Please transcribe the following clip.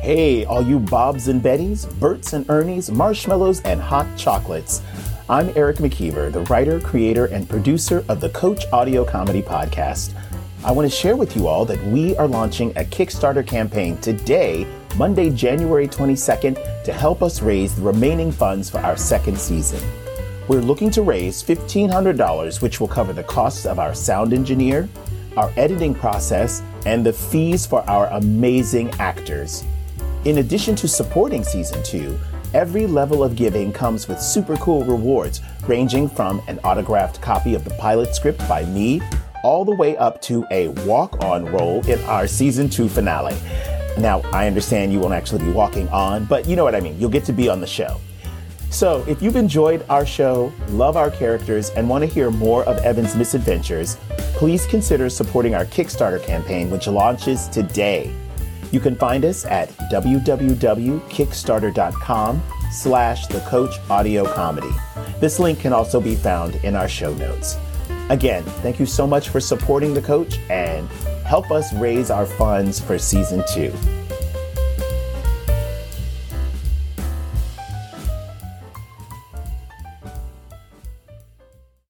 Hey, all you Bobs and Bettys, Berts and Ernies, marshmallows, and hot chocolates. I'm Eric McKeever, the writer, creator, and producer of the Coach Audio Comedy Podcast. I want to share with you all that we are launching a Kickstarter campaign today, Monday, January 22nd, to help us raise the remaining funds for our second season. We're looking to raise $1,500, which will cover the costs of our sound engineer, our editing process, and the fees for our amazing actors. In addition to supporting season two, every level of giving comes with super cool rewards, ranging from an autographed copy of the pilot script by me all the way up to a walk on role in our season two finale. Now, I understand you won't actually be walking on, but you know what I mean. You'll get to be on the show. So, if you've enjoyed our show, love our characters, and want to hear more of Evan's misadventures, please consider supporting our Kickstarter campaign, which launches today. You can find us at www.kickstarter.com slash the coach audio comedy. This link can also be found in our show notes. Again, thank you so much for supporting the coach and help us raise our funds for season two.